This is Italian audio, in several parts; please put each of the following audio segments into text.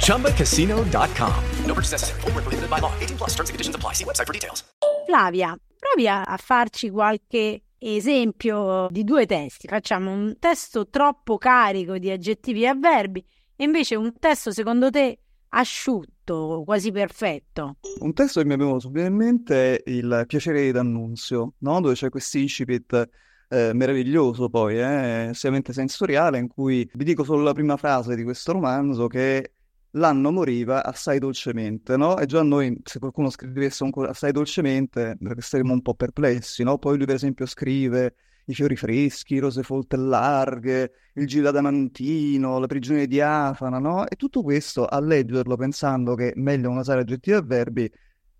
ChumbaCasino.com. No purchase necessary. Prohibited by law. 18 plus terms and conditions apply. See website for details. Flavia, provi a a farci qualche esempio di due testi. Facciamo un testo troppo carico di aggettivi e avverbi e invece un testo secondo te asciutto, quasi perfetto. Un testo che mi è venuto subito in mente è Il piacere di D'Annunzio, no? Dove c'è questo incipit eh, meraviglioso poi, eh, estremamente sensoriale, in cui vi dico solo la prima frase di questo romanzo che l'anno moriva assai dolcemente, no? E già noi, se qualcuno scrivesse un co- assai dolcemente, resteremmo un po' perplessi, no? Poi lui per esempio scrive i fiori freschi, rose folte larghe, il giro adamantino, la prigione diafana, no? E tutto questo a leggerlo pensando che meglio una serie aggettivi e avverbi,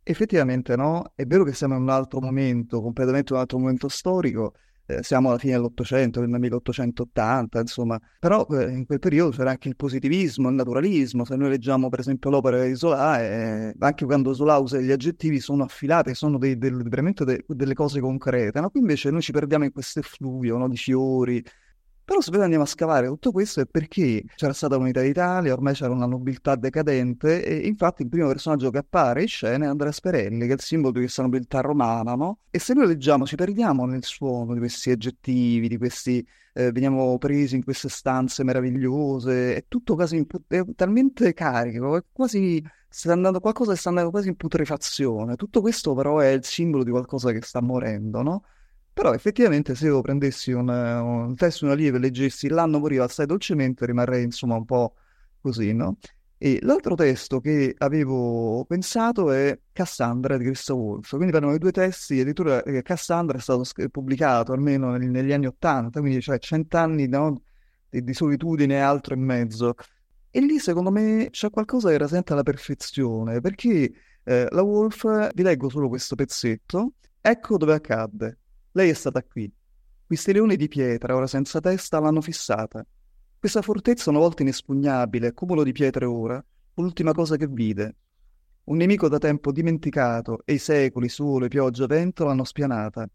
effettivamente no, è vero che siamo in un altro momento, completamente un altro momento storico, siamo alla fine dell'Ottocento, nel 1880, insomma, però eh, in quel periodo c'era anche il positivismo, il naturalismo, se noi leggiamo per esempio l'opera di Zola, eh, anche quando Zola usa gli aggettivi sono affilati, sono dei, del- veramente de- delle cose concrete, no? Qui invece noi ci perdiamo in questo effluvio, no? Di fiori, però se poi andiamo a scavare tutto questo è perché c'era stata unità d'Italia, ormai c'era una nobiltà decadente e infatti il primo personaggio che appare in scena è Andrea Sperelli, che è il simbolo di questa nobiltà romana, no? E se noi leggiamo ci perdiamo nel suono di questi aggettivi, di questi... eh, veniamo presi in queste stanze meravigliose, è tutto quasi in pu- è talmente carico, è quasi... Sta andando qualcosa che sta andando quasi in putrefazione. Tutto questo però è il simbolo di qualcosa che sta morendo, no? Però effettivamente se io prendessi un, un testo di una lieve e leggessi L'anno moriva assai dolcemente rimarrei insomma un po' così, no? E l'altro testo che avevo pensato è Cassandra di Christopher Wolff, quindi parliamo di due testi, addirittura eh, Cassandra è stato pubblicato almeno nel- negli anni Ottanta, quindi cioè cent'anni no, di, di solitudine e altro in mezzo. E lì secondo me c'è qualcosa che rasenta la perfezione, perché eh, la Wolf, vi leggo solo questo pezzetto, ecco dove accadde. Lei è stata qui. Questi leoni di pietra, ora senza testa, l'hanno fissata. Questa fortezza, una volta inespugnabile, cumulo di pietre ora, fu l'ultima cosa che vide. Un nemico da tempo dimenticato e i secoli, sole, pioggia, vento l'hanno spianata.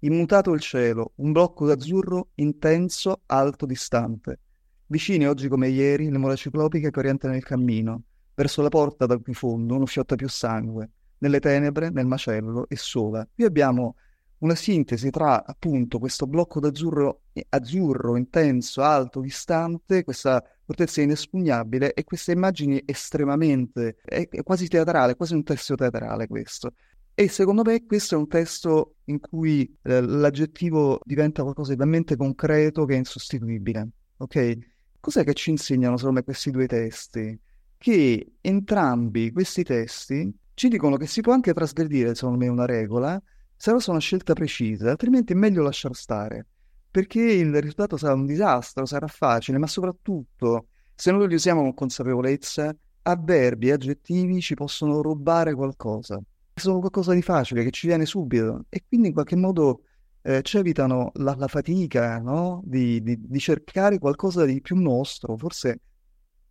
Immutato il cielo, un blocco d'azzurro intenso, alto, distante. Vicine oggi come ieri le mura ciclopiche che orientano il cammino, verso la porta da cui fondo non fiotta più sangue, nelle tenebre, nel macello e sola. Qui abbiamo una sintesi tra appunto questo blocco d'azzurro azzurro, intenso, alto, distante, questa fortezza inespugnabile e queste immagini estremamente, è, è quasi teatrale, quasi un testo teatrale questo. E secondo me questo è un testo in cui eh, l'aggettivo diventa qualcosa di talmente concreto che è insostituibile. Ok? Cos'è che ci insegnano secondo me questi due testi? Che entrambi questi testi ci dicono che si può anche trasgredire, secondo me, una regola, se fosse una scelta precisa, altrimenti è meglio lasciar stare, perché il risultato sarà un disastro, sarà facile, ma soprattutto, se noi li usiamo con consapevolezza, avverbi e aggettivi ci possono rubare qualcosa. Sono qualcosa di facile che ci viene subito e quindi in qualche modo eh, ci evitano la, la fatica, no? Di, di- di cercare qualcosa di più nostro. Forse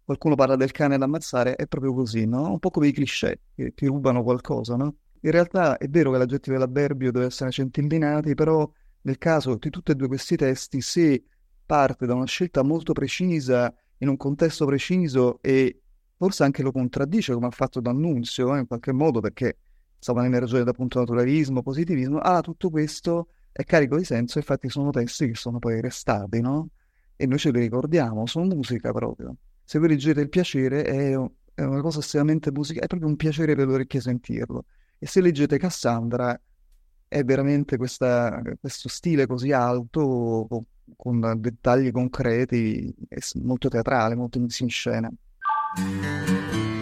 qualcuno parla del cane da ammazzare, è proprio così, no? Un po' come i cliché che ti rubano qualcosa, no? In realtà è vero che l'aggettivo e l'avverbio deve essere centellinati, però nel caso di tutti e due questi testi, se parte da una scelta molto precisa, in un contesto preciso e forse anche lo contraddice, come ha fatto D'Annunzio, eh, in qualche modo, perché stava nelle ragioni appunto naturalismo, positivismo, ah, tutto questo è carico di senso, infatti sono testi che sono poi restati, no? E noi ce li ricordiamo, sono musica proprio. Se voi leggete il piacere è, è una cosa estremamente musicale, è proprio un piacere per le orecchie sentirlo. E se leggete Cassandra è veramente questa- questo stile così alto, co- con dettagli concreti, è molto teatrale, molto in scena.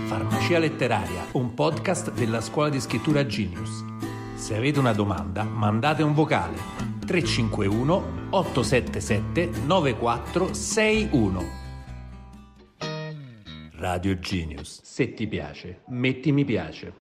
Farmacia letteraria, un podcast della scuola di scrittura Genius. Se avete una domanda, mandate un vocale 351 877 9461. Radio Genius. Se ti piace, metti mi piace.